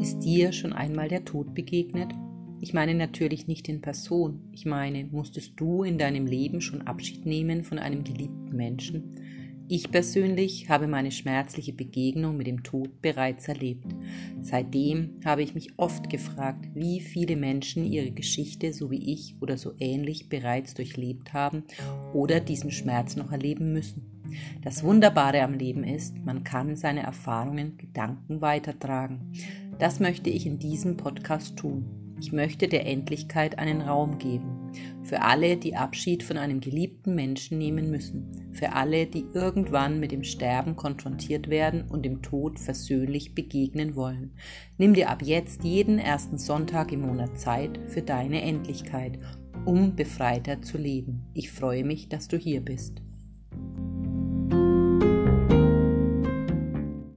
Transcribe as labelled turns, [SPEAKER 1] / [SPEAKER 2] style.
[SPEAKER 1] Ist dir schon einmal der Tod begegnet? Ich meine natürlich nicht in Person. Ich meine, musstest du in deinem Leben schon Abschied nehmen von einem geliebten Menschen? Ich persönlich habe meine schmerzliche Begegnung mit dem Tod bereits erlebt. Seitdem habe ich mich oft gefragt, wie viele Menschen ihre Geschichte so wie ich oder so ähnlich bereits durchlebt haben oder diesen Schmerz noch erleben müssen. Das Wunderbare am Leben ist, man kann seine Erfahrungen, Gedanken weitertragen. Das möchte ich in diesem Podcast tun. Ich möchte der Endlichkeit einen Raum geben. Für alle, die Abschied von einem geliebten Menschen nehmen müssen. Für alle, die irgendwann mit dem Sterben konfrontiert werden und dem Tod versöhnlich begegnen wollen. Nimm dir ab jetzt jeden ersten Sonntag im Monat Zeit für deine Endlichkeit, um befreiter zu leben. Ich freue mich, dass du hier bist.